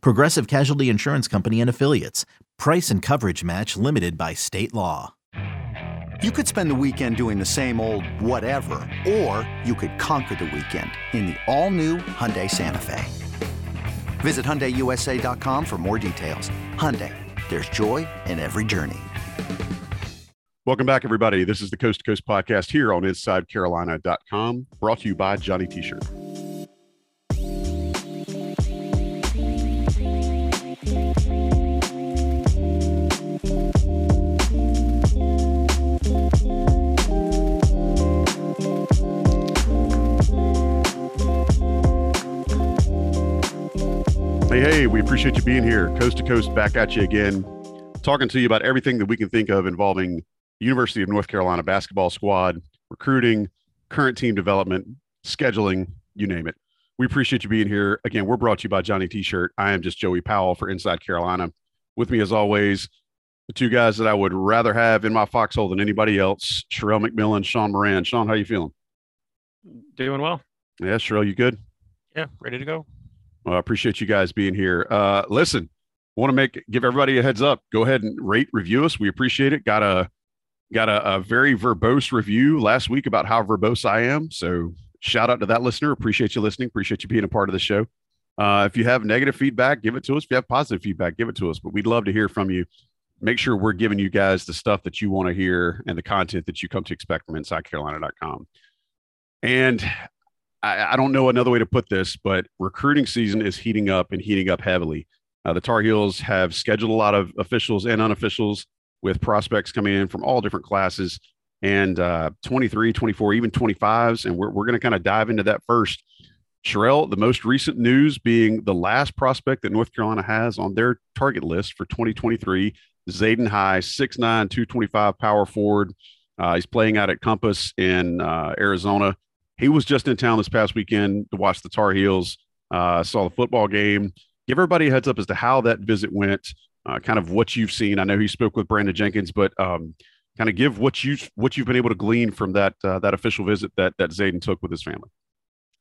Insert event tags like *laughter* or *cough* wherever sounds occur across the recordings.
Progressive Casualty Insurance Company and Affiliates. Price and coverage match limited by state law. You could spend the weekend doing the same old whatever, or you could conquer the weekend in the all-new Hyundai Santa Fe. Visit HyundaiUSA.com for more details. Hyundai, there's joy in every journey. Welcome back, everybody. This is the Coast to Coast podcast here on InsideCarolina.com, brought to you by Johnny T-Shirt. Hey, hey, we appreciate you being here. Coast to Coast back at you again, talking to you about everything that we can think of involving University of North Carolina basketball squad, recruiting, current team development, scheduling, you name it. We appreciate you being here. Again, we're brought to you by Johnny T-Shirt. I am just Joey Powell for Inside Carolina. With me, as always, the two guys that I would rather have in my foxhole than anybody else, Sherrell McMillan, Sean Moran. Sean, how you feeling? Doing well. Yeah, Sherrell, you good? Yeah, ready to go. Well, I appreciate you guys being here. Uh, listen, want to make give everybody a heads up. Go ahead and rate, review us. We appreciate it. Got a got a, a very verbose review last week about how verbose I am. So shout out to that listener. Appreciate you listening. Appreciate you being a part of the show. Uh, if you have negative feedback, give it to us. If you have positive feedback, give it to us. But we'd love to hear from you. Make sure we're giving you guys the stuff that you want to hear and the content that you come to expect from InsideCarolina.com. And I, I, don't know another way to put this, but recruiting season is heating up and heating up heavily. Uh, the Tar Heels have scheduled a lot of officials and unofficials with prospects coming in from all different classes and uh, 23, 24, even 25s. And we're, we're going to kind of dive into that first. Sherrell, the most recent news being the last prospect that North Carolina has on their target list for 2023, Zayden High, 6'9, 225 power forward. Uh, he's playing out at Compass in uh, Arizona. He was just in town this past weekend to watch the Tar Heels. Uh, saw the football game. Give everybody a heads up as to how that visit went. Uh, kind of what you've seen. I know he spoke with Brandon Jenkins, but um, kind of give what you what you've been able to glean from that uh, that official visit that that Zayden took with his family.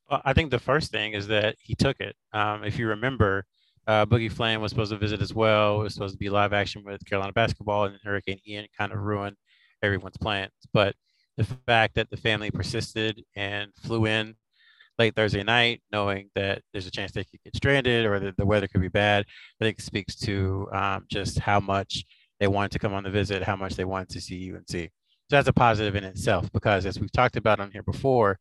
Well, I think the first thing is that he took it. Um, if you remember, uh, Boogie Fland was supposed to visit as well. It was supposed to be live action with Carolina basketball, and Hurricane Ian kind of ruined everyone's plans. But the fact that the family persisted and flew in late Thursday night, knowing that there's a chance they could get stranded or that the weather could be bad, I think speaks to um, just how much they wanted to come on the visit, how much they wanted to see UNC. So that's a positive in itself because, as we've talked about on here before,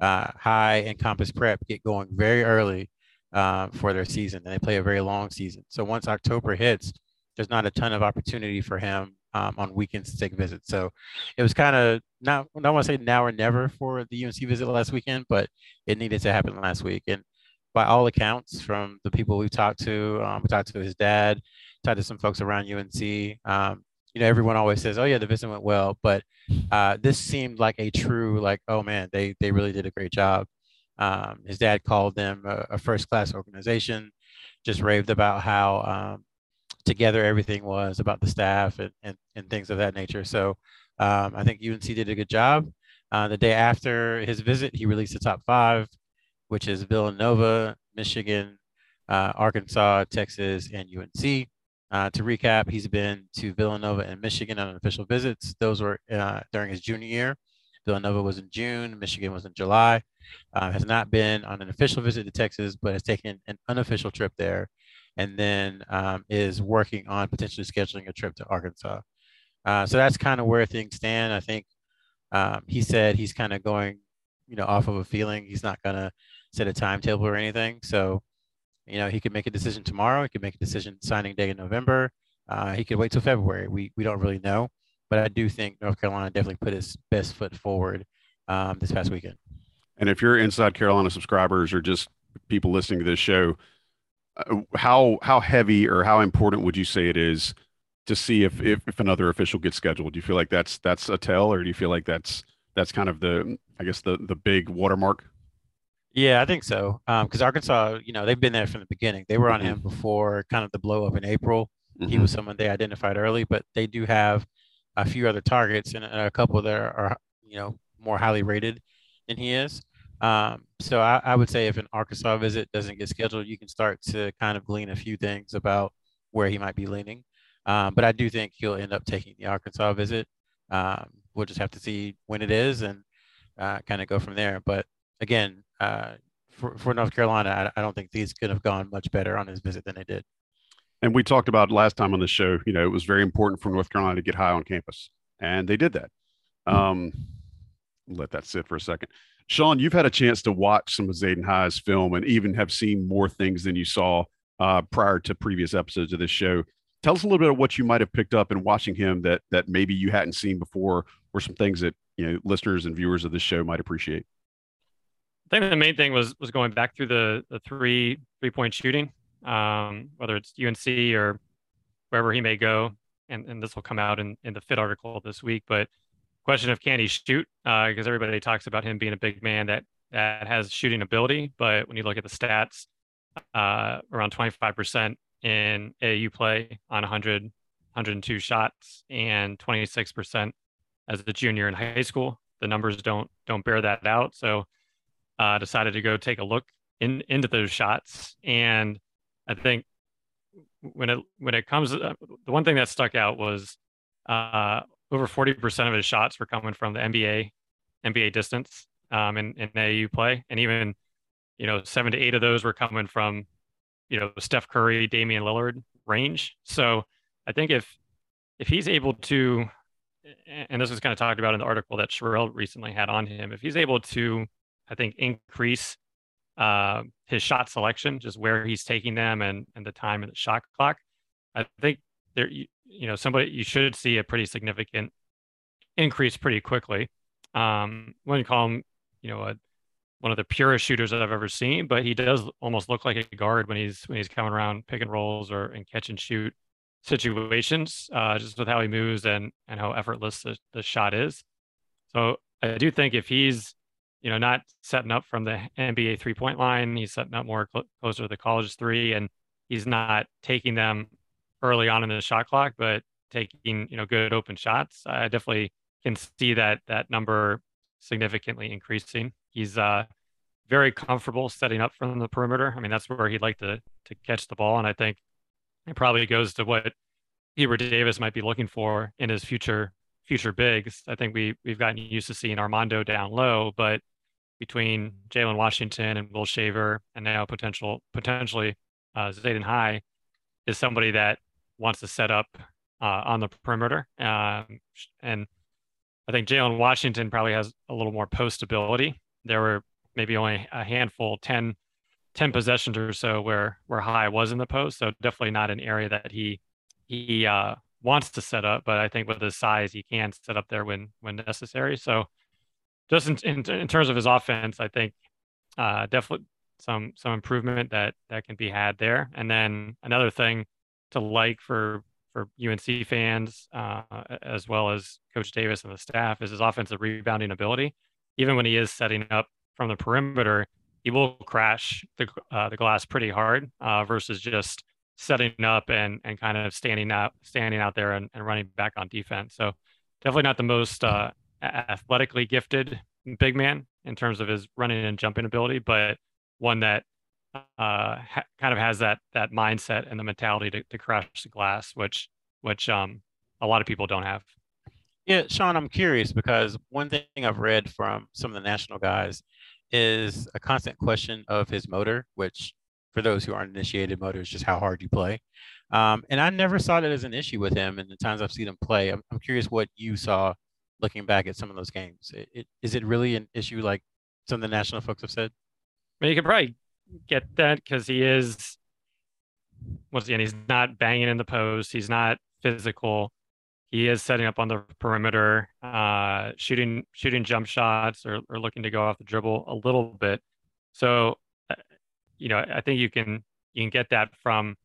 uh, High and Compass Prep get going very early uh, for their season and they play a very long season. So once October hits, there's not a ton of opportunity for him um, on weekends to take visits. So it was kind of not, I don't want to say now or never for the UNC visit last weekend, but it needed to happen last week. And by all accounts, from the people we talked to, um, we talked to his dad, talked to some folks around UNC. Um, you know, everyone always says, "Oh yeah, the visit went well," but uh, this seemed like a true, like, "Oh man, they they really did a great job." Um, his dad called them a, a first class organization, just raved about how um, together everything was about the staff and, and, and things of that nature. So um, I think UNC did a good job. Uh, the day after his visit, he released the top five, which is Villanova, Michigan, uh, Arkansas, Texas, and UNC. Uh, to recap, he's been to Villanova and Michigan on official visits. Those were uh, during his junior year. Villanova was in June, Michigan was in July. Uh, has not been on an official visit to Texas, but has taken an unofficial trip there and then um, is working on potentially scheduling a trip to Arkansas. Uh, so that's kind of where things stand. I think um, he said he's kind of going, you know, off of a feeling. He's not going to set a timetable or anything. So, you know, he could make a decision tomorrow. He could make a decision signing day in November. Uh, he could wait till February. We we don't really know, but I do think North Carolina definitely put his best foot forward um, this past weekend. And if you're inside Carolina subscribers or just people listening to this show, how how heavy or how important would you say it is to see if, if if another official gets scheduled? Do you feel like that's that's a tell, or do you feel like that's that's kind of the I guess the the big watermark? Yeah, I think so. Because um, Arkansas, you know, they've been there from the beginning. They were on mm-hmm. him before kind of the blow up in April. Mm-hmm. He was someone they identified early, but they do have a few other targets and a couple that are, you know, more highly rated than he is. Um, so I, I, would say if an Arkansas visit doesn't get scheduled, you can start to kind of glean a few things about where he might be leaning. Um, but I do think he'll end up taking the Arkansas visit. Um, we'll just have to see when it is and uh, kind of go from there. But again, uh, for, for North Carolina, I, I don't think these could have gone much better on his visit than they did. And we talked about last time on the show, you know, it was very important for North Carolina to get high on campus, and they did that. Um, let that sit for a second. Sean, you've had a chance to watch some of Zayden High's film and even have seen more things than you saw uh, prior to previous episodes of this show. Tell us a little bit of what you might have picked up in watching him that that maybe you hadn't seen before, or some things that you know listeners and viewers of this show might appreciate. I think the main thing was was going back through the the three three point shooting, um, whether it's UNC or wherever he may go, and, and this will come out in, in the fit article this week. But question of can he shoot? Because uh, everybody talks about him being a big man that that has shooting ability, but when you look at the stats, uh, around 25% in AAU play on 100, 102 shots, and 26% as a junior in high school. The numbers don't don't bear that out. So uh, decided to go take a look in into those shots, and I think when it when it comes, uh, the one thing that stuck out was uh, over forty percent of his shots were coming from the NBA NBA distance um, in, in AAU play, and even you know seven to eight of those were coming from you know Steph Curry, Damian Lillard range. So I think if if he's able to, and this was kind of talked about in the article that Sherrell recently had on him, if he's able to I think, increase uh, his shot selection, just where he's taking them and, and the time and the shot clock. I think there, you, know, somebody you should see a pretty significant increase pretty quickly. Um, wouldn't call him, you know, a, one of the purest shooters that I've ever seen, but he does almost look like a guard when he's when he's coming around pick and rolls or in catch and shoot situations, uh, just with how he moves and and how effortless the, the shot is. So I do think if he's you know, not setting up from the NBA three point line. He's setting up more cl- closer to the college three, and he's not taking them early on in the shot clock, but taking you know good open shots. I definitely can see that that number significantly increasing. He's uh, very comfortable setting up from the perimeter. I mean, that's where he'd like to to catch the ball, and I think it probably goes to what Hubert Davis might be looking for in his future future bigs. I think we we've gotten used to seeing Armando down low, but between Jalen Washington and Will Shaver, and now potential potentially uh, Zayden High, is somebody that wants to set up uh, on the perimeter. Um, and I think Jalen Washington probably has a little more post ability. There were maybe only a handful, 10, 10 possessions or so where where High was in the post. So definitely not an area that he he uh, wants to set up. But I think with his size, he can set up there when when necessary. So just in, in, in terms of his offense, I think uh, definitely some some improvement that that can be had there. And then another thing to like for for UNC fans uh, as well as Coach Davis and the staff is his offensive rebounding ability. Even when he is setting up from the perimeter, he will crash the uh, the glass pretty hard uh, versus just setting up and and kind of standing out standing out there and, and running back on defense. So definitely not the most uh, athletically gifted big man in terms of his running and jumping ability, but one that ha- kind of has that that mindset and the mentality to, to crash the glass, which which um, a lot of people don't have. Yeah, Sean, I'm curious because one thing I've read from some of the national guys is a constant question of his motor, which for those who aren't initiated, motor is just how hard you play. Um, and I never saw that as an issue with him And the times I've seen him play. I'm, I'm curious what you saw looking back at some of those games. It, it, is it really an issue like some of the national folks have said? I mean, you could probably get that because he is, once again, he's not banging in the post. He's not physical. He is setting up on the perimeter, uh, shooting shooting jump shots or, or looking to go off the dribble a little bit. So, uh, you know, I think you can you can get that from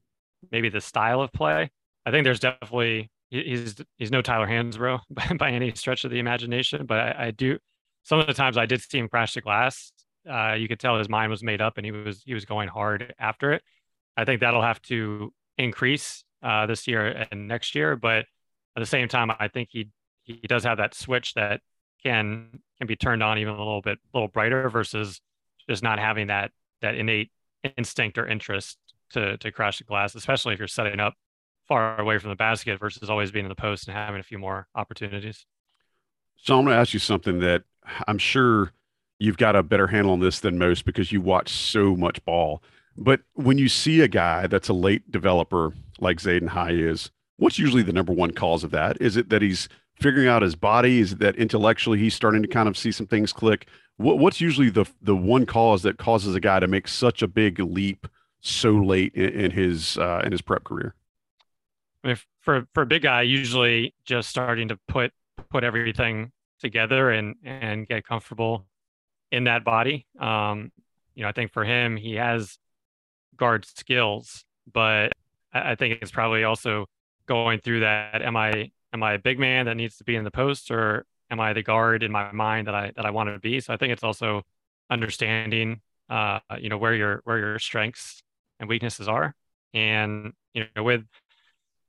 maybe the style of play. I think there's definitely he's he's no Tyler Hansbrough *laughs* by, by any stretch of the imagination, but I, I, do some of the times I did see him crash the glass. Uh, you could tell his mind was made up and he was he was going hard after it. I think that'll have to increase uh, this year and next year, but at the same time, I think he he does have that switch that can can be turned on even a little bit a little brighter versus just not having that that innate instinct or interest to to crash the glass, especially if you're setting up far away from the basket versus always being in the post and having a few more opportunities. So I'm going to ask you something that I'm sure you've got a better handle on this than most because you watch so much ball. But when you see a guy that's a late developer like Zayden High is, what's usually the number one cause of that? Is it that he's figuring out his body? Is it that intellectually he's starting to kind of see some things click? What, what's usually the the one cause that causes a guy to make such a big leap so late in, in his uh, in his prep career? I mean, for for a big guy, usually just starting to put put everything together and and get comfortable in that body. Um, you know, I think for him, he has guard skills, but I, think it's probably also going through that. Am I am I a big man that needs to be in the post, or am I the guard in my mind that I that I want to be? So I think it's also understanding, uh, you know, where your where your strengths and weaknesses are, and you know, with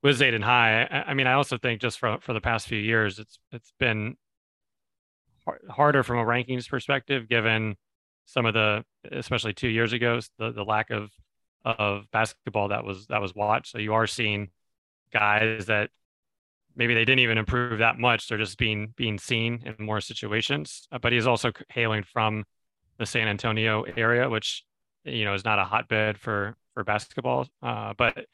with Zayden High, I, I mean, I also think just for for the past few years, it's it's been harder from a rankings perspective, given some of the, especially two years ago, the the lack of of basketball that was that was watched. So you are seeing guys that maybe they didn't even improve that much. They're just being being seen in more situations. Uh, but he's also hailing from the San Antonio area, which you know is not a hotbed for for basketball. Uh, but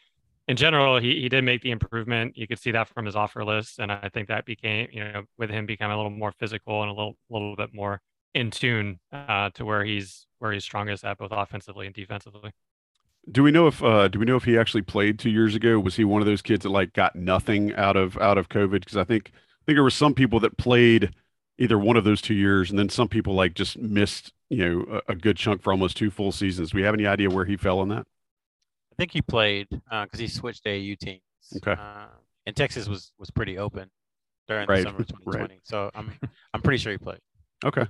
in general, he, he did make the improvement. You could see that from his offer list, and I think that became you know with him becoming a little more physical and a little little bit more in tune uh, to where he's where he's strongest at both offensively and defensively. Do we know if uh, do we know if he actually played two years ago? Was he one of those kids that like got nothing out of out of COVID? Because I think I think there were some people that played either one of those two years, and then some people like just missed you know a, a good chunk for almost two full seasons. Do we have any idea where he fell on that? Think he played because uh, he switched AAU teams. Okay. Uh, and Texas was was pretty open during right. the summer of 2020. *laughs* right. So I'm *laughs* I'm pretty sure he played. Okay.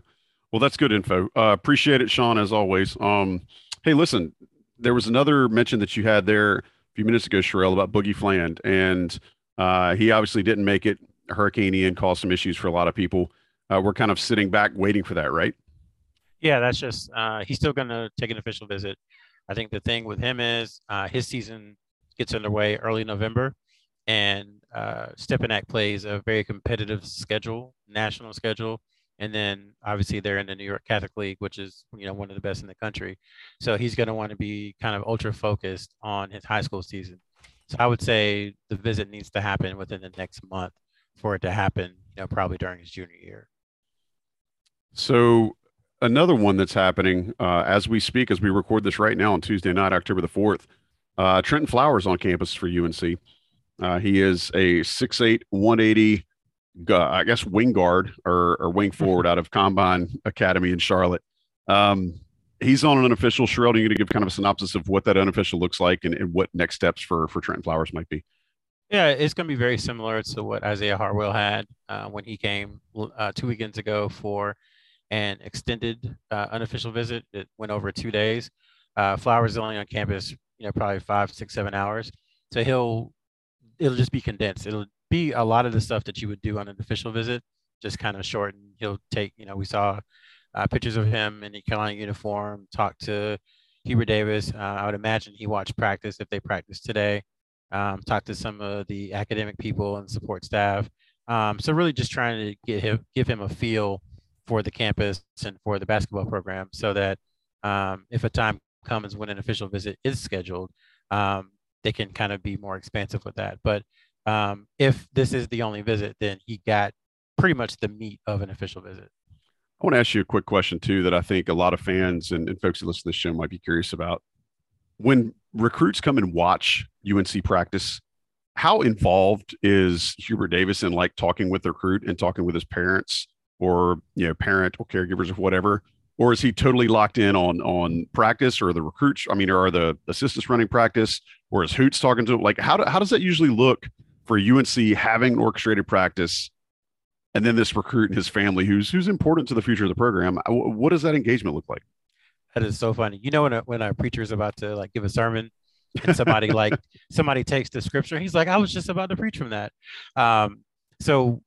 Well, that's good info. Uh, appreciate it, Sean, as always. Um, hey, listen, there was another mention that you had there a few minutes ago, Sherrell, about Boogie Fland, and uh, he obviously didn't make it. Hurricane Ian caused some issues for a lot of people. Uh, we're kind of sitting back waiting for that, right? Yeah, that's just uh, he's still going to take an official visit I think the thing with him is uh, his season gets underway early November, and uh, Stepinac plays a very competitive schedule, national schedule, and then obviously they're in the New York Catholic League, which is you know one of the best in the country. So he's going to want to be kind of ultra focused on his high school season. So I would say the visit needs to happen within the next month for it to happen, you know, probably during his junior year. So another one that's happening uh, as we speak, as we record this right now on Tuesday night, October the 4th. Uh, Trenton Flowers on campus for UNC. Uh, he is a 6'8, 180, I guess, wing guard or, or wing forward out of Combine Academy in Charlotte. Um, he's on an unofficial. Sherrell, are you going to give kind of a synopsis of what that unofficial looks like and, and what next steps for, for Trenton Flowers might be? Yeah, it's going to be very similar to what Isaiah Harwell had uh, when he came uh, two weekends ago for an extended uh, unofficial visit. It went over two days. Uh, Flowers is only on campus, you know, probably five, six, seven hours. So he'll, it'll just be condensed. It'll be a lot of the stuff that you would do on an official visit, just kind of shortened. He'll take, you know, we saw uh, pictures of him in the Carolina uniform, talk to Hubert Davis. Uh, I would imagine he watched practice if they practiced today. Um, talk to some of the academic people and support staff. Um, so really just trying to get him, give him a feel for the campus and for the basketball program so that um, if a time comes when an official visit is scheduled, um, they can kind of be more expansive with that. But um, if this is the only visit, then he got pretty much the meat of an official visit. I want to ask you a quick question too that I think a lot of fans and, and folks who listen to this show might be curious about. When recruits come and watch UNC practice, how involved is Hubert Davis in like talking with the recruit and talking with his parents or you know parent or caregivers or whatever or is he totally locked in on on practice or the recruits? I mean, or are the assistants running practice, or is Hoots talking to him? Like, how do, how does that usually look for UNC having an orchestrated practice, and then this recruit and his family, who's who's important to the future of the program? What does that engagement look like? That is so funny. You know, when a, when a preacher is about to like give a sermon, and somebody like *laughs* somebody takes the scripture, he's like, "I was just about to preach from that." Um, so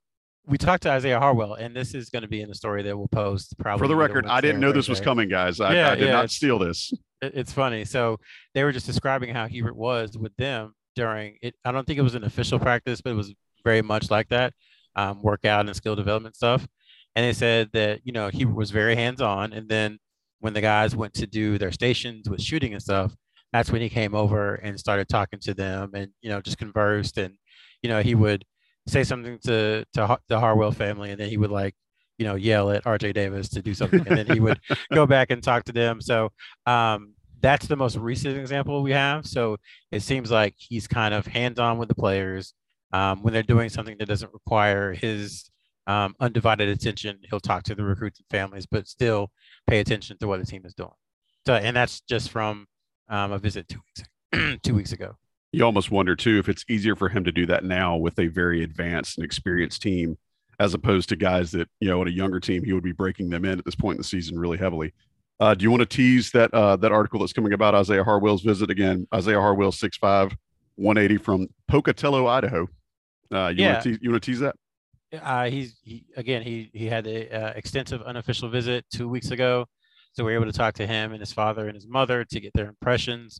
we talked to Isaiah Harwell, and this is going to be in the story that we'll post. Probably for the record, I didn't know this was coming, guys. I, yeah, I did yeah, not steal this. It's funny. So they were just describing how Hubert was with them during it. I don't think it was an official practice, but it was very much like that, um, workout and skill development stuff. And they said that you know Hubert was very hands on, and then when the guys went to do their stations with shooting and stuff, that's when he came over and started talking to them, and you know just conversed, and you know he would say something to to the Harwell family, and then he would like you know yell at RJ Davis to do something, and then he would *laughs* go back and talk to them. So um, that's the most recent example we have. So it seems like he's kind of hands on with the players um, when they're doing something that doesn't require his um, undivided attention. He'll talk to the recruits and families, but still pay attention to what the team is doing. So, and that's just from um, a visit two weeks *clears throat* two weeks ago you almost wonder too if it's easier for him to do that now with a very advanced and experienced team as opposed to guys that you know at a younger team he would be breaking them in at this point in the season really heavily. Uh, do you want to tease that uh, that article that's coming about isaiah harwell's visit again? Isaiah harwell 6'5 180 from pocatello idaho. Uh, you yeah. want to tease, you want to tease that? Uh, he's he, again he he had an uh, extensive unofficial visit two weeks ago. So we are able to talk to him and his father and his mother to get their impressions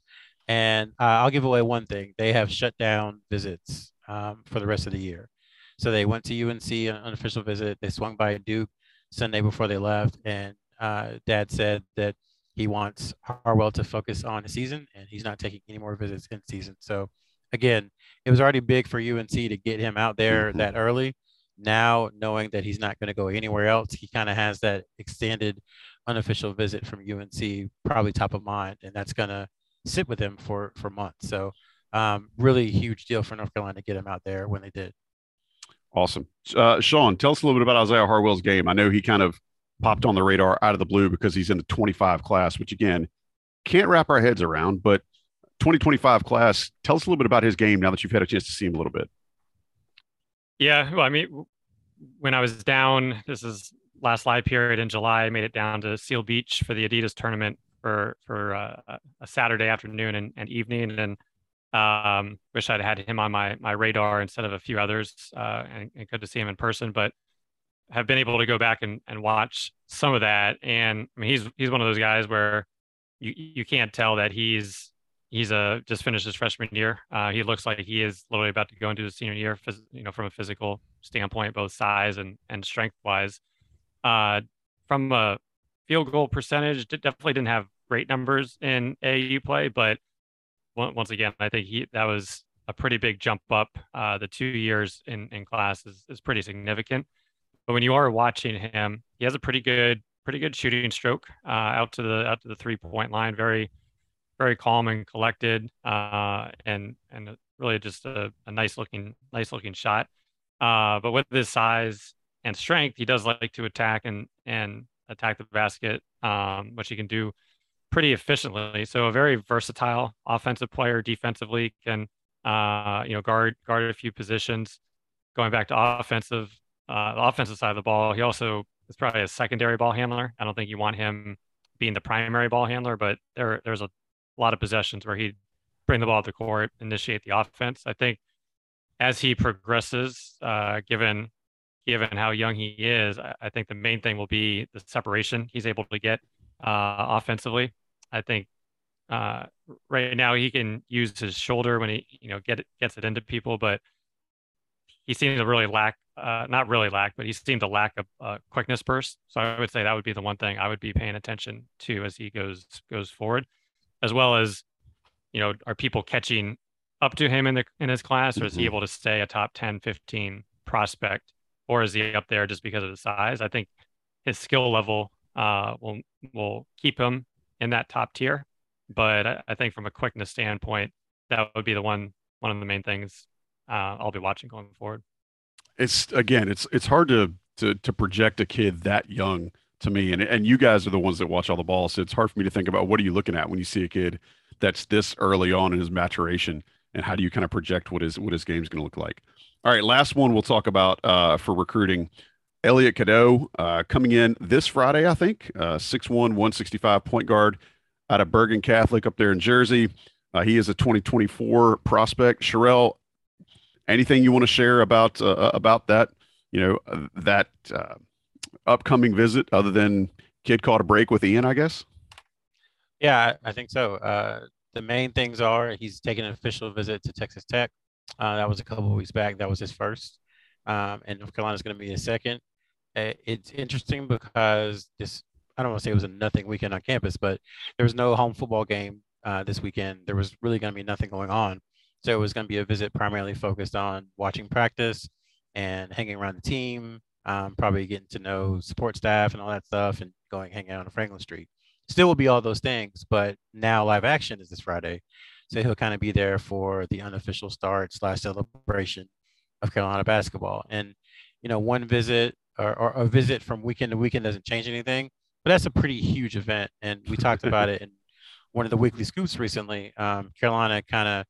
and uh, I'll give away one thing: they have shut down visits um, for the rest of the year. So they went to UNC on an unofficial visit. They swung by Duke Sunday before they left, and uh, Dad said that he wants Harwell to focus on the season, and he's not taking any more visits in season. So again, it was already big for UNC to get him out there mm-hmm. that early. Now, knowing that he's not going to go anywhere else, he kind of has that extended unofficial visit from UNC probably top of mind, and that's going to sit with him for for months. So um, really huge deal for North Carolina to get him out there when they did. Awesome, uh, Sean. Tell us a little bit about Isaiah Harwell's game. I know he kind of popped on the radar out of the blue because he's in the 25 class, which again can't wrap our heads around. But 2025 class, tell us a little bit about his game now that you've had a chance to see him a little bit. Yeah, well, I mean, when I was down, this is last live period in July. I made it down to Seal Beach for the Adidas tournament for for uh, a Saturday afternoon and, and evening, and um, wish I'd had him on my my radar instead of a few others, uh, and, and, good to see him in person. But have been able to go back and, and watch some of that, and I mean he's he's one of those guys where you you can't tell that he's he's a just finished his freshman year. Uh, he looks like he is literally about to go into his senior year, phys- you know, from a physical standpoint, both size and and strength wise. Uh, from a field goal percentage definitely didn't have great numbers in AAU play, but once again, I think he that was a pretty big jump up. Uh, the two years in, in class is, is pretty significant. But when you are watching him, he has a pretty good pretty good shooting stroke uh, out to the out to the three point line. Very very calm and collected, uh, and and really just a, a, nice looking nice looking shot. Uh, but with his size and strength, he does like to attack and and attack the basket, um, which he can do pretty efficiently. So a very versatile offensive player defensively can uh, you know guard guard a few positions. Going back to offensive uh, the offensive side of the ball, he also is probably a secondary ball handler. I don't think you want him being the primary ball handler, but there there's a lot of possessions where he'd bring the ball to the court, initiate the offense. I think as he progresses, uh, given given how young he is, I, think the main thing will be the separation he's able to get uh, offensively. I think uh, right now he can use his shoulder when he you know get it, gets it into people, but he seems to really lack uh, not really lack, but he seemed to lack a, a, quickness burst. So I would say that would be the one thing I would be paying attention to as he goes goes forward, as well as you know are people catching up to him in the in his class, or is he mm-hmm. able to stay a top 10, 15 prospect or is he up there just because of the size? I think his skill level uh, will will keep him in that top tier, but I, I, think from a quickness standpoint, that would be the one one of the main things uh, I'll be watching going forward. It's again, it's it's hard to to to project a kid that young to me. And and you guys are the ones that watch all the balls. So it's hard for me to think about what are you looking at when you see a kid that's this early on in his maturation, and how do you kind of project what his what his game's going to look like. All right, last one we'll talk about uh, for recruiting. Elliot Cadeau uh, coming in this Friday, I think, uh, 6'1", 165 point guard out of Bergen Catholic up there in Jersey. Uh, he is a 2024 prospect. Sherrell, anything you want to share about uh, uh about that? You know uh, that upcoming visit, other than kid caught a break with Ian, I guess. Yeah, I think so. The main things are he's taking an official visit to Texas Tech. that was a couple of weeks back. That was his first, um, and North Carolina is going to be his second. It's interesting because this I don't want to say it was a nothing weekend on campus, but there was no home football game uh, this weekend. There was really going to be nothing going on. So it was going to be a visit primarily focused on watching practice and hanging around the team, um, probably getting to know support staff and all that stuff and going hanging out on Franklin Street. Still will be all those things, but now live action is this Friday. So he'll kind of be there for the unofficial start slash celebration of Carolina basketball. And, you know, one visit or, or a visit from weekend to weekend doesn't change anything, but that's a pretty huge event. And we talked about it in one of the weekly scoops recently. Um, Carolina kind of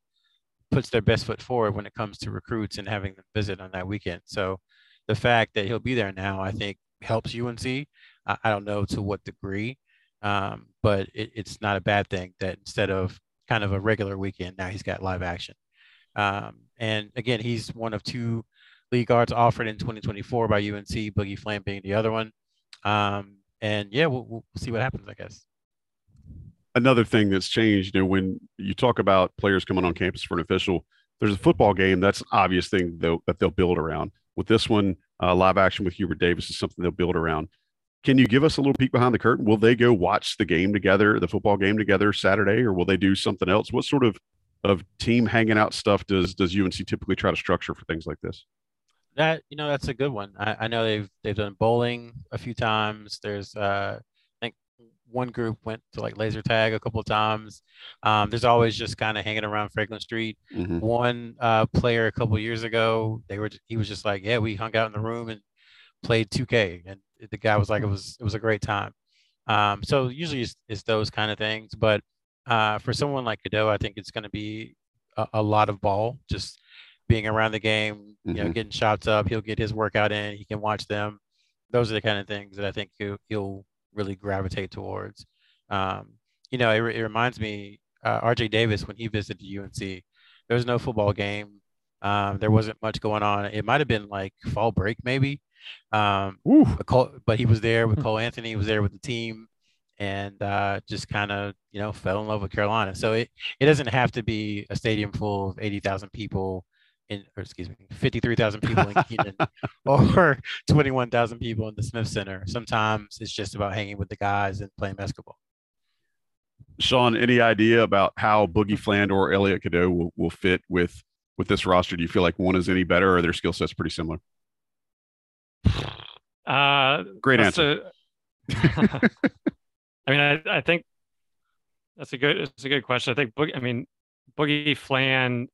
puts their best foot forward when it comes to recruits and having them visit on that weekend. So the fact that he'll be there now, I think, helps UNC. I, I don't know to what degree, um, but it, it's not a bad thing that instead of kind of a regular weekend, now he's got live action. Um, and again, he's one of two league guards offered in 2024 by UNC, Boogie Fland being the other one. Um, and yeah, we'll, we'll see what happens, I guess. Another thing that's changed, you know, when you talk about players coming on campus for an official, there's a football game. That's an obvious thing they'll, that they'll build around. With this one, uh, live action with Hubert Davis is something they'll build around. Can you give us a little peek behind the curtain? Will they go watch the game together, the football game together Saturday, or will they do something else? What sort of of team hanging out stuff does does UNC typically try to structure for things like this? That you know, that's a good one. I, I know they've they've done bowling a few times. There's uh, I think one group went to like laser tag a couple of times. Um, there's always just kind of hanging around Franklin Street. Mm-hmm. One uh, player a couple years ago, they were he was just like, yeah, we hung out in the room and played 2K, and the guy was like, it was it was a great time. Um, so usually it's, it's those kind of things, but uh, for someone like Cadeau, I think it's going to be a, a, lot of ball, just being around the game, you mm-hmm. know, getting shots up. He'll get his workout in. He can watch them. Those are the kind of things that I think he'll, he'll really gravitate towards. Um, you know, it, it reminds me, uh, RJ Davis, when he visited UNC, there was no football game. Um, there wasn't much going on. It might have been like fall break, maybe. Um, but, Cole, but, he was there with Cole Anthony. He was there with the team, and uh, just kind of you know fell in love with Carolina. So it it doesn't have to be a stadium full of eighty thousand people in, or excuse me, 53,000 people in *laughs* Kenan or 21,000 people in the Smith Center. Sometimes it's just about hanging with the guys and playing basketball. Sean, any idea about how Boogie Fland or Elliot Cadeau will, will fit with with this roster? Do you feel like one is any better or their skill sets pretty similar? Uh, Great answer. A, *laughs* I mean, I, I think that's a good, it's a good question. I think, Boogie, I mean, Boogie Fland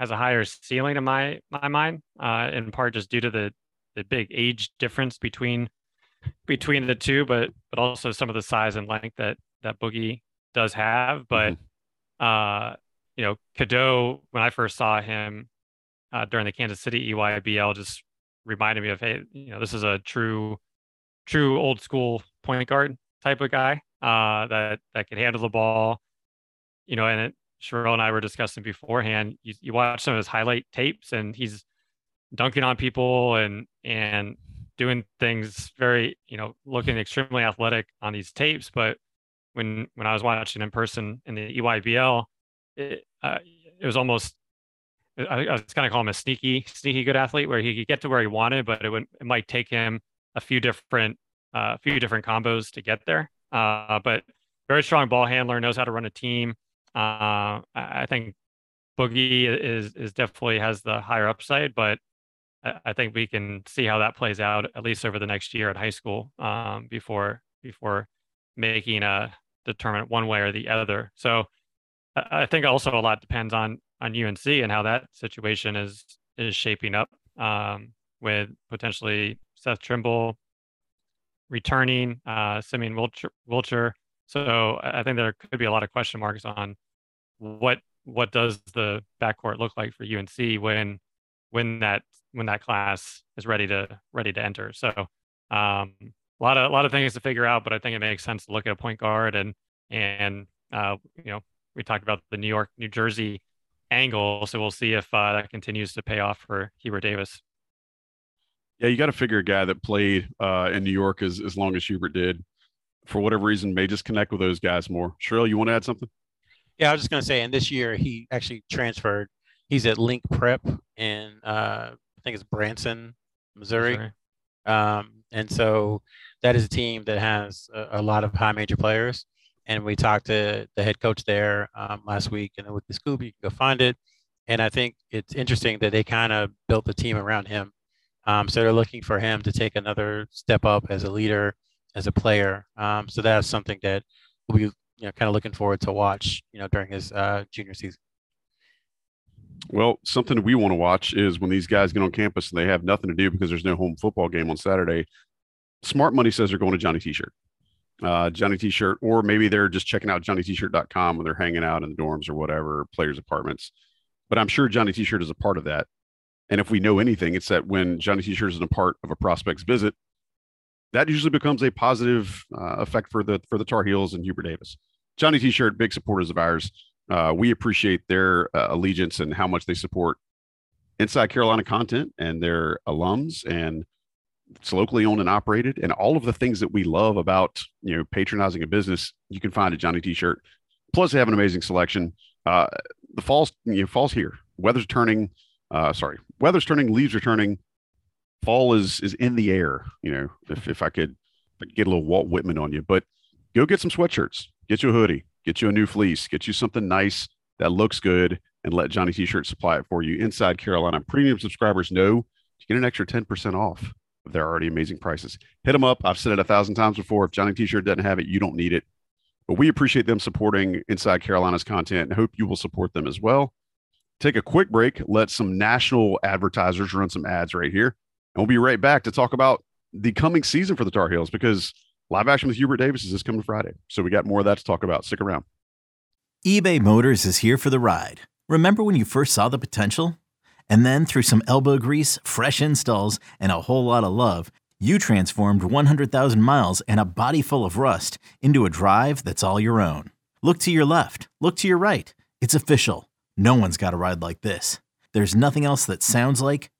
has a higher ceiling in my my mind, uh, in part just due to the the big age difference between between the two, but but also some of the size and length that that Boogie does have. But mm-hmm. uh, you know, Cadeau, when I first saw him uh, during the Kansas City EYBL, just reminded me of hey, you know, this is a true true old school point guard type of guy uh, that that can handle the ball. You know, and it, Sherrell and I were discussing beforehand. You, you watch some of his highlight tapes, and he's dunking on people and and doing things very, you know, looking extremely athletic on these tapes. But when when I was watching in person in the EYBL, it, uh, it was almost I, was kind of call him a sneaky sneaky good athlete, where he could get to where he wanted, but it would it might take him a few different a uh, few different combos to get there. Uh, but very strong ball handler, knows how to run a team. Uh, I think Boogie is is definitely has the higher upside, but I think we can see how that plays out at least over the next year at high school um, before before making a determine one way or the other. So I think also a lot depends on on UNC and how that situation is is shaping up um, with potentially Seth Trimble returning, uh, Simeon Wilcher, Wilcher. So I think there could be a lot of question marks on what what does the backcourt look like for UNC when when that when that class is ready to ready to enter. So um, a lot of a lot of things to figure out, but I think it makes sense to look at a point guard and and uh, you know we talked about the New York New Jersey angle, so we'll see if uh, that continues to pay off for Hubert Davis. Yeah, you got to figure a guy that played uh, in New York as as long as Hubert did, for whatever reason, may just connect with those guys more. Sherrell, you want to add something? Yeah, I was just gonna say, and this year he actually transferred. He's at Link Prep in uh, I think it's Branson, Missouri. Missouri. Um, and so that is a team that has a, a, lot of high major players. And we talked to the head coach there um, last week, and then with the Scooby, you can go find it. And I think it's interesting that they kind of built the team around him. Um, so they're looking for him to take another step up as a leader, as a player. Um, so that's something that we'll be, you know, kind of looking forward to watch, you know, during his uh, junior season. Well, something we want to watch is when these guys get on campus and they have nothing to do because there's no home football game on Saturday. Smart money says they're going to Johnny T-shirt, uh, Johnny T-shirt, or maybe they're just checking out JohnnyT-shirt.com when they're hanging out in the dorms or whatever, players' apartments. But I'm sure Johnny T-shirt is a part of that. And if we know anything, it's that when Johnny T-shirt isn't a part of a prospect's visit, that usually becomes a positive uh, effect for the for the Tar Heels and Hubert Davis. Johnny T-shirt, big supporters of ours. Uh, we appreciate their uh, allegiance and how much they support Inside Carolina content and their alums, and it's locally owned and operated, and all of the things that we love about you know patronizing a business. You can find a Johnny T-shirt. Plus, they have an amazing selection. Uh, the fall's you know, fall's here. Weather's turning. Uh, sorry, weather's turning. Leaves are turning. Fall is is in the air. You know, if if I could, get a little Walt Whitman on you, but go get some sweatshirts. Get you a hoodie get you a new fleece, get you something nice that looks good, and let Johnny T-shirt supply it for you. Inside Carolina, premium subscribers know you get an extra 10% off of their already amazing prices. Hit them up. I've said it a thousand times before. If Johnny T-shirt doesn't have it, you don't need it. But we appreciate them supporting Inside Carolina's content and hope you will support them as well. Take a quick break. Let some national advertisers run some ads right here. And we'll be right back to talk about the coming season for the Tar Heels because Live action with Hubert Davis is this coming Friday. So we got more of that to talk about. Stick around. eBay Motors is here for the ride. Remember when you first saw the potential? And then through some elbow grease, fresh installs, and a whole lot of love, you transformed 100,000 miles and a body full of rust into a drive that's all your own. Look to your left. Look to your right. It's official. No one's got a ride like this. There's nothing else that sounds like,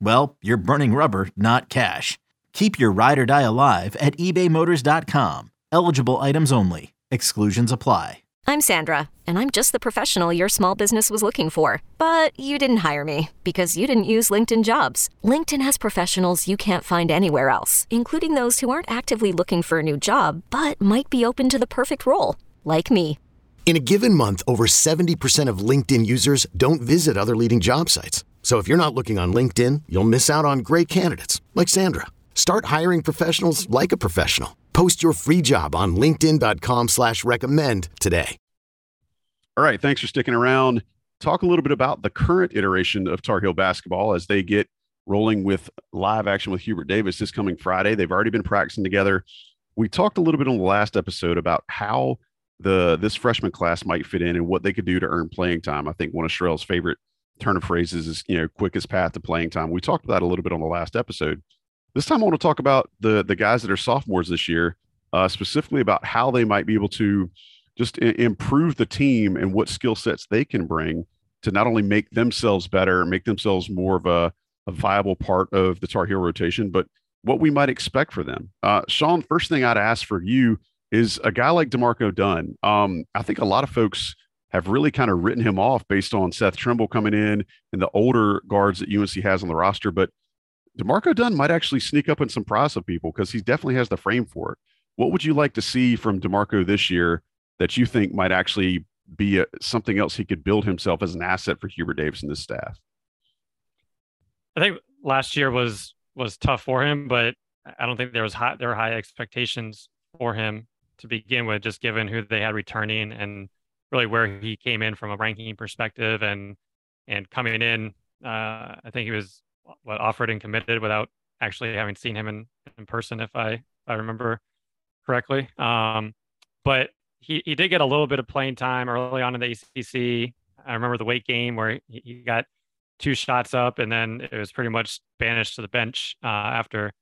well, you're burning rubber, not cash. Keep your ride or die alive at ebaymotors.com. Eligible items only. Exclusions apply. I'm Sandra, and I'm just the professional your small business was looking for. But you didn't hire me because you didn't use LinkedIn jobs. LinkedIn has professionals you can't find anywhere else, including those who aren't actively looking for a new job but might be open to the perfect role, like me. In a given month, over 70% of LinkedIn users don't visit other leading job sites. So if you're not looking on LinkedIn, you'll miss out on great candidates like Sandra. Start hiring professionals like a professional. Post your free job on LinkedIn.com slash recommend today. All right. Thanks for sticking around. Talk a little bit about the current iteration of Tar Heel basketball as they get rolling with live action with Hubert Davis this coming Friday. They've already been practicing together. We talked a little bit on the last episode about how the this freshman class might fit in and what they could do to earn playing time. I think one of Sherrell's favorite turn of phrases is, you know, quickest path to playing time. We talked about a little bit on the last episode. This time, I want to talk about the the guys that are sophomores this year, uh, specifically about how they might be able to just I- improve the team and what skill sets they can bring to not only make themselves better, make themselves more of a, a viable part of the Tar Heel rotation, but what we might expect for them. Uh, Sean, first thing I'd ask for you is a guy like Demarco Dunn. Um, I think a lot of folks have really kind of written him off based on Seth Trimble coming in and the older guards that UNC has on the roster, but DeMarco Dunn might actually sneak up some prize of people because he definitely has the frame for it. What would you like to see from DeMarco this year that you think might actually be a, something else he could build himself as an asset for Hubert Davis and this staff? I think last year was was tough for him, but I don't think there was high there were high expectations for him to begin with, just given who they had returning and really where he came in from a ranking perspective and and coming in. Uh, I think he was what offered and committed without actually having seen him in, in person, if I if I remember correctly. Um, but he, he did get a little bit of playing time early on in the ACC. I remember the weight game where he, he got two shots up and then it was pretty much banished to the bench uh, after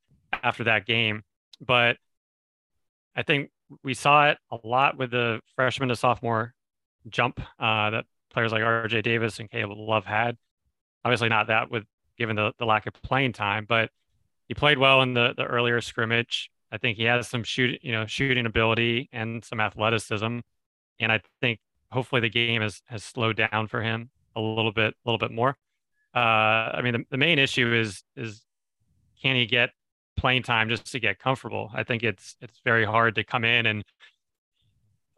after that game. But I think we saw it a lot with the freshman to sophomore jump uh, that players like RJ Davis and Caleb Love had. Obviously, not that with given the, the lack of playing time, but he played well in the the earlier scrimmage. I think he has some shoot, you know, shooting ability and some athleticism, and I think hopefully the game has has slowed down for him a little bit, a little bit more. Uh, I mean, the, the main issue is is can he get playing time just to get comfortable? I think it's it's very hard to come in and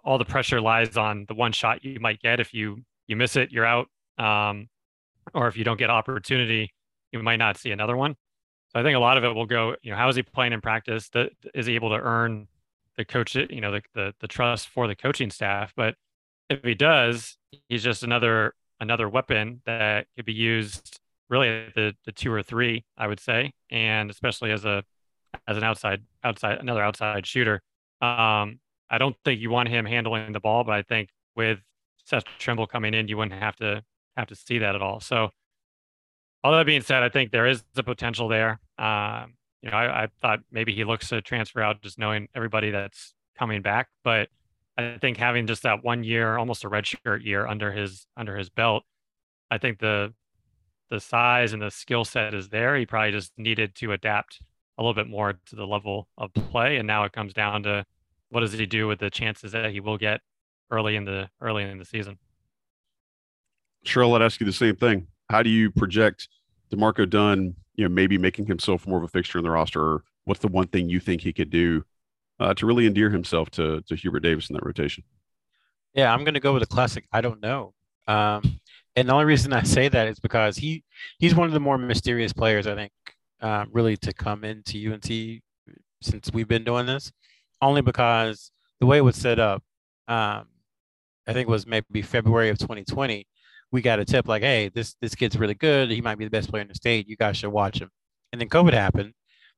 all the pressure lies on the one shot you might get. If you you miss it, you're out. Um, or if you don't get opportunity, you might not see another one. So I think a lot of it will go, you know, how is he playing in practice? Is he able to earn the coach, you know, the, the, the trust for the coaching staff? But if he does, he's just another another weapon that could be used really the, the two or three, I would say, and especially as a as an outside outside another outside shooter. Um, I don't think you want him handling the ball, but I think with Seth Trimble coming in, you wouldn't have to have to see that at all. So all that being said, I think there is the potential there. Um, you know, I, I, thought maybe he looks to transfer out just knowing everybody that's coming back, but I think having just that one year, almost a redshirt year under his under his belt, I think the the size and the skill set is there. He probably just needed to adapt a little bit more to the level of play, and now it comes down to what does he do with the chances that he will get early in the early in the season. Sure, I'll ask you the same thing. How do you project D'Marco Dunn, you know, maybe making himself more of a fixture in the roster? Or what's the one thing you think he could do uh, to really endear himself to to Hubert Davis in that rotation? Yeah, I'm going to go with a classic. I don't know. Um, and the only reason I say that is because he he's one of the more mysterious players I think, uh, really to come into UNC since we've been doing this. Only because the way it was set up, um, I think it was maybe February of 2020 we got a tip like, hey, this this kid's really good. He might be the best player in the state. You guys should watch him. And then COVID happened,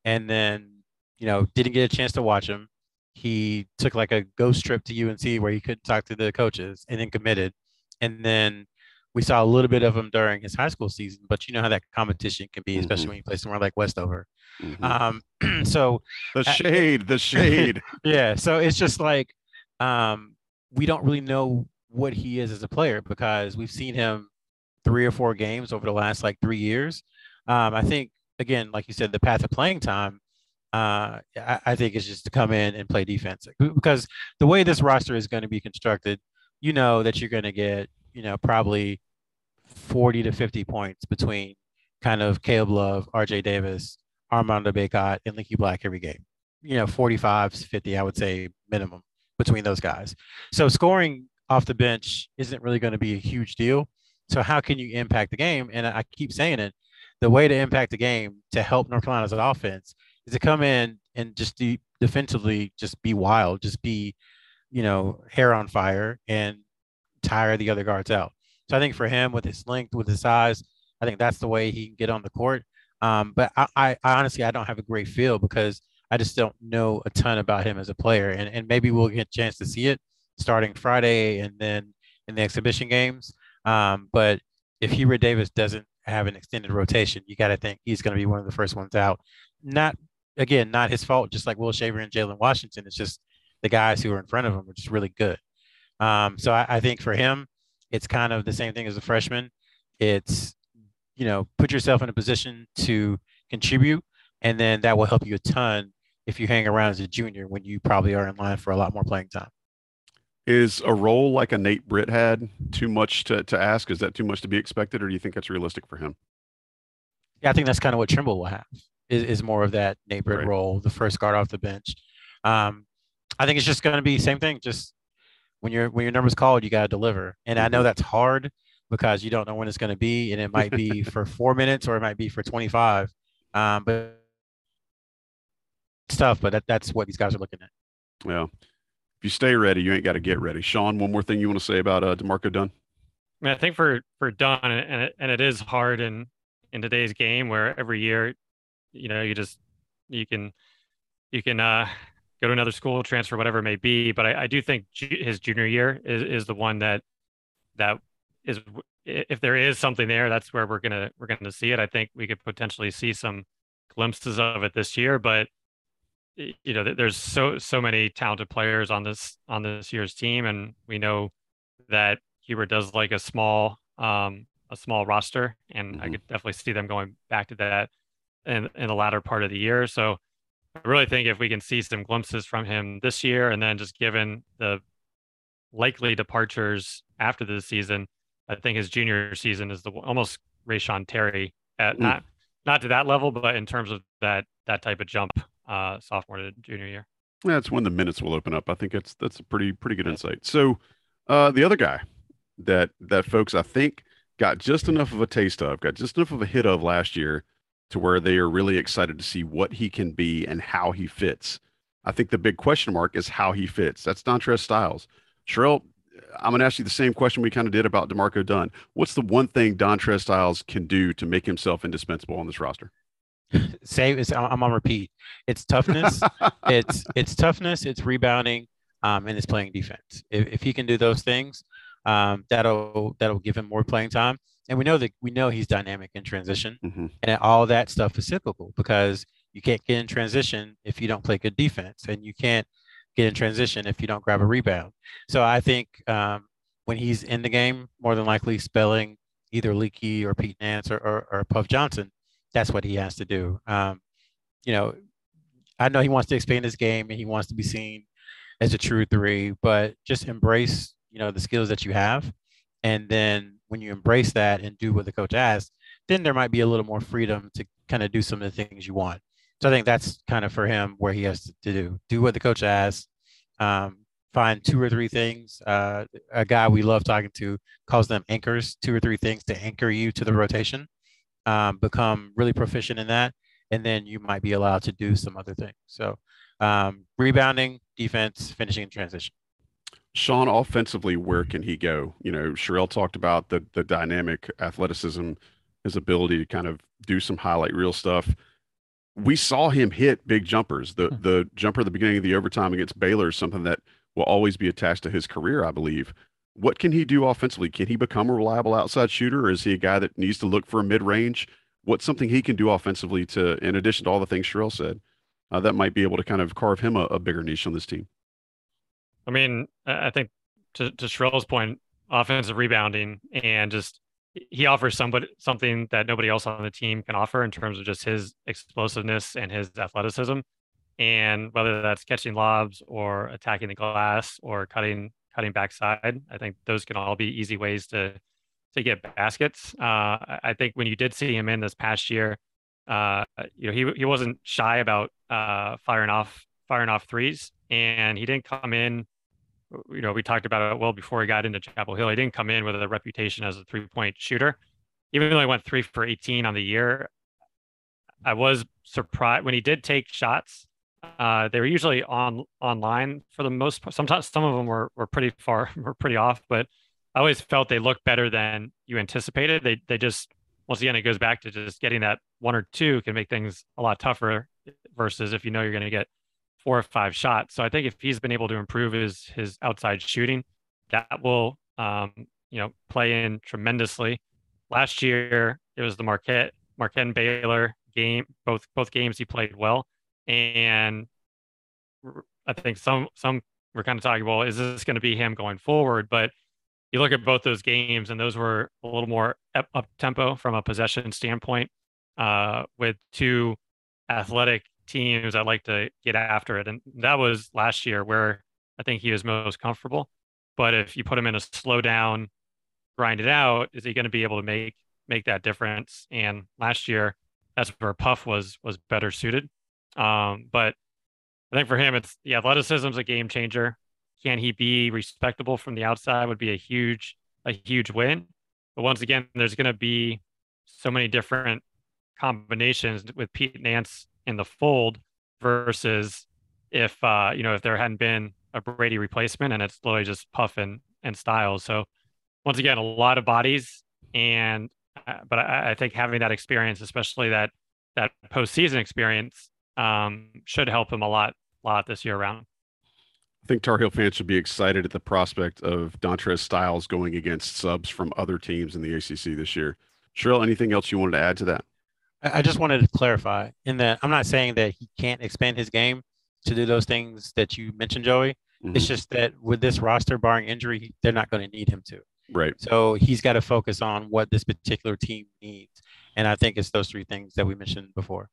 and then you know didn't get a chance to watch him. He took like a ghost trip to UNC where he couldn't talk to the coaches, and then committed. And then we saw a little bit of him during his high school season, but you know how that competition can be, especially mm-hmm. when you play somewhere like Westover. Mm-hmm. Um, *clears throat* so the shade, the shade. *laughs* yeah. So it's just like um, we don't really know what he is as a player because we've seen him three or four games over the last like three years. Um, I think again, like you said, the path of playing time. Uh, I, I think is just to come in and play defense because the way this roster is going to be constructed, you know that you're going to get you know probably 40 to 50 points between kind of Caleb Love, RJ Davis, Armando Bacot, and Leaky Black every game. You know, 45, 50, I would say minimum between those guys. So scoring off the bench isn't really going to be a huge deal. So how can you impact the game? And I keep saying it, the way to impact the game to help North Carolina's offense is to come in and just de- defensively just be wild, just be, you know, hair on fire and tire the other guards out. So I think for him with his length, with his size, I think that's the way he can get on the court. Um, but I, I, I honestly I don't have a great feel because I just don't know a ton about him as a player, and and maybe we'll get a chance to see it starting Friday and then in the exhibition games. Um, but if Hubert Davis doesn't have an extended rotation, you got to think he's going to be one of the first ones out. Not again, not his fault. Just like Will Shaver and Jalen Washington, it's just the guys who are in front of him are just really good. Um, so I, I think for him, it's kind of the same thing as a freshman. It's you know put yourself in a position to contribute, and then that will help you a ton if you hang around as a junior when you probably are in line for a lot more playing time. Is a role like a Nate Britt had too much to, to ask? Is that too much to be expected, or do you think that's realistic for him? Yeah, I think that's kind of what Trimble will have. Is, is more of that Nate Britt right. role, the first guard off the bench. Um, I think it's just going to be same thing. Just when your when your number's called, you got to deliver. And I know mm-hmm. that's hard because you don't know when it's going to be, and it might be *laughs* for four minutes or it might be for 25. Um, but it's tough, but that, that's what these guys are looking at. Well, if you stay ready, you ain't got to get ready. Sean, one more thing you want to say about uh, D'Marco Dunn? I mean, I think for for Dunn, and it, and it is hard in in today's game where every year, you know, you just you can you can uh, go to another school, transfer, whatever it may be. But I, I do think ju- his junior year is, is the one that that is if there is something there, that's where we're gonna we're gonna see it. I think we could potentially see some glimpses of it this year, but you know, there's so so many talented players on this on this year's team, and we know that Hubert does like a small um, a small roster, and mm-hmm. I could definitely see them going back to that in in the latter part of the year. So I really think if we can see some glimpses from him this year, and then just given the likely departures after the season, I think his junior season is the almost Reyshawn Terry at mm. not not to that level, but in terms of that that type of jump, uh, sophomore to junior year. Yeah, that's when the minutes will open up. I think it's that's a pretty pretty good insight. So uh, the other guy that that folks I think got just enough of a taste of, got just enough of a hit of last year to where they are really excited to see what he can be and how he fits. I think the big question mark is how he fits. That's Dontrez Styles. Sherrell, I'm going to ask you the same question we kind of did about D'Marco Dunn. What's the one thing Dontrez Styles can do to make himself indispensable on this roster? *laughs* Same. It's, I'm on repeat. It's toughness. *laughs* it's it's toughness. It's rebounding, um, and it's playing defense. If, if he can do those things, um, that'll that'll give him more playing time and we know that we know he's dynamic in transition, mm-hmm. and all that stuff is cyclical because you can't get in transition if you don't play good defense, and you can't get in transition if you don't grab a rebound. So I think um, when he's in the game, more than likely spelling either Leaky or Pete Nance or, or, or Puff Johnson, that's what he has to do. Um, you know, I know he wants to expand his game and he wants to be seen as a true three, but just embrace, you know, the skills that you have, and then when you embrace that and do what the coach asks, then there might be a little more freedom to kind of do some of the things you want. So I think that's kind of for him where he has to do do what the coach asks. Um, find two or three things. Uh, a guy we love talking to calls them anchors, two or three things to anchor you to the rotation. Um, become really proficient in that, and then you might be allowed to do some other things. So um, rebounding, defense, finishing in transition. Sean, offensively, where can he go? You know, Sherrell talked about the the dynamic athleticism, his ability to kind of do some highlight reel stuff. We saw him hit big jumpers. The hmm. the jumper at the beginning of the overtime against Baylor is something that will always be attached to his career, I believe. What can he do offensively? Can he become a reliable outside shooter, or is he a guy that needs to look for a mid range? What's something he can do offensively to, in addition to all the things Sherrell said, uh, that might be able to kind of carve him a, a bigger niche on this team? I mean, I think to, to Sherrell's point, offensive rebounding and just he offers somebody something that nobody else on the team can offer in terms of just his explosiveness and his athleticism. And whether that's catching lobs or attacking the glass or cutting cutting backside, I think those can all be easy ways to to get baskets. Uh, I think when you did see him in this past year, uh, you know he he wasn't shy about uh, firing off firing off threes, and he didn't come in you know, we talked about it well before he got into Chapel Hill. He didn't come in with a reputation as a three point shooter. Even though he went three for 18 on the year, I was surprised when he did take shots. Uh, they were usually on online for the most part. Sometimes some of them were, were pretty far, *laughs* were pretty off, but I always felt they looked better than you anticipated. They, they just, once again, it goes back to just getting that one or two can make things a lot tougher versus if you know you're going to get four or five shots. So I think if he's been able to improve his his outside shooting, that will um, you know play in tremendously. Last year it was the Marquette Marquette and Baylor game. Both both games he played well, and I think some some we're kind of talking. Well, is this going to be him going forward? But you look at both those games, and those were a little more up tempo from a possession standpoint, uh, with two athletic teams that like to get after it. And that was last year where I think he was most comfortable. But if you put him in a slow down, grind it out, is he going to be able to make make that difference? And last year, that's where Puff was was better suited. Um, but I think for him, it's the athleticism's a game changer. Can he be respectable from the outside? Would be a huge, a huge win. But once again, there's going to be so many different combinations with Pete Nance in the fold versus if uh, you know if there hadn't been a Brady replacement and it's literally just Puff and, and Styles. So once again, a lot of bodies and uh, but I, I, think having that experience, especially that that postseason experience, um, should help him a lot lot this year around. I think Tar Heel fans should be excited at the prospect of Dontrez Styles going against subs from other teams in the ACC this year. Sherrell, anything else you wanted to add to that? I just wanted to clarify in that I'm not saying that he can't expand his game to do those things that you mentioned, Joey. Mm-hmm. It's just that with this roster, barring injury, they're not going to need him to. Right. So he's got to focus on what this particular team needs. And I think it's those three things that we mentioned before.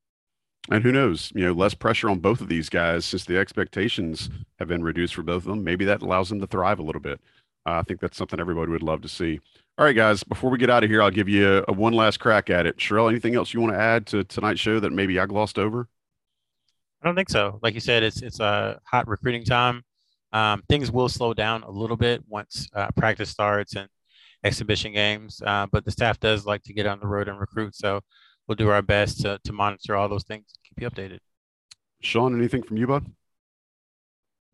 And who knows, you know, less pressure on both of these guys since the expectations have been reduced for both of them. Maybe that allows them to thrive a little bit. Uh, I think that's something everybody would love to see. All right, guys, before we get out of here, I'll give you a, a one last crack at it. Sherrell, anything else you want to add to tonight's show that maybe I glossed over? I don't think so. Like you said, it's it's a hot recruiting time. Um, things will slow down a little bit once uh, practice starts and exhibition games, uh, but the staff does like to get on the road and recruit. So we'll do our best to, to monitor all those things, keep you updated. Sean, anything from you, bud?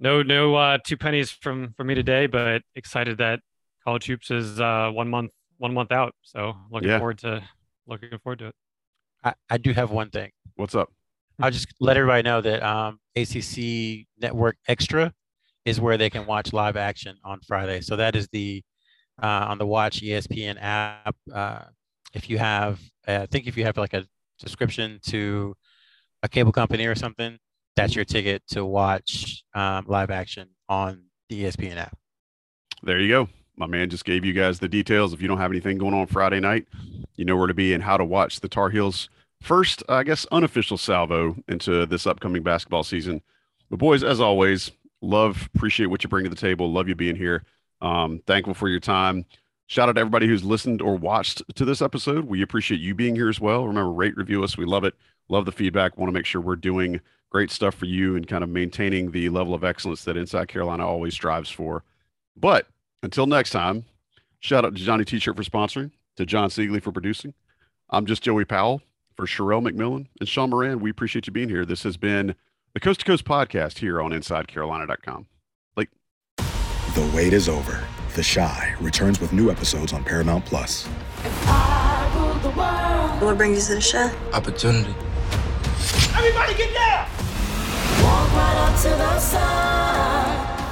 No, no uh, two pennies from from me today, but excited that college hoops is uh, one month one month out. So looking yeah. forward to looking forward to it. I, I do have one thing. What's up? I'll just let everybody know that um, ACC Network Extra is where they can watch live action on Friday. So that is the uh, on the Watch ESPN app. Uh, if you have, I think if you have like a subscription to a cable company or something, that's your ticket to watch um, live action on the ESPN app. There you go. My man just gave you guys the details. If you don't have anything going on Friday night, you know where to be and how to watch the Tar Heels first, I guess, unofficial salvo into this upcoming basketball season. But boys, as always, love, appreciate what you bring to the table. Love you being here. Um, thankful for your time. Shout out to everybody who's listened or watched to this episode. We appreciate you being here as well. Remember, rate, review us. We love it. Love the feedback. Want to make sure we're doing great stuff for you and kind of maintaining the level of excellence that Inside Carolina always strives for. But until next time, shout out to Johnny T-shirt for sponsoring, to John Siegley for producing. I'm just Joey Powell for Sherrell McMillan and Sean Moran. We appreciate you being here. This has been the Coast to Coast podcast here on InsideCarolina.com. Like, the wait is over. The Chi returns with new episodes on Paramount Plus. What brings you to the Chi? Opportunity. Everybody get down! Right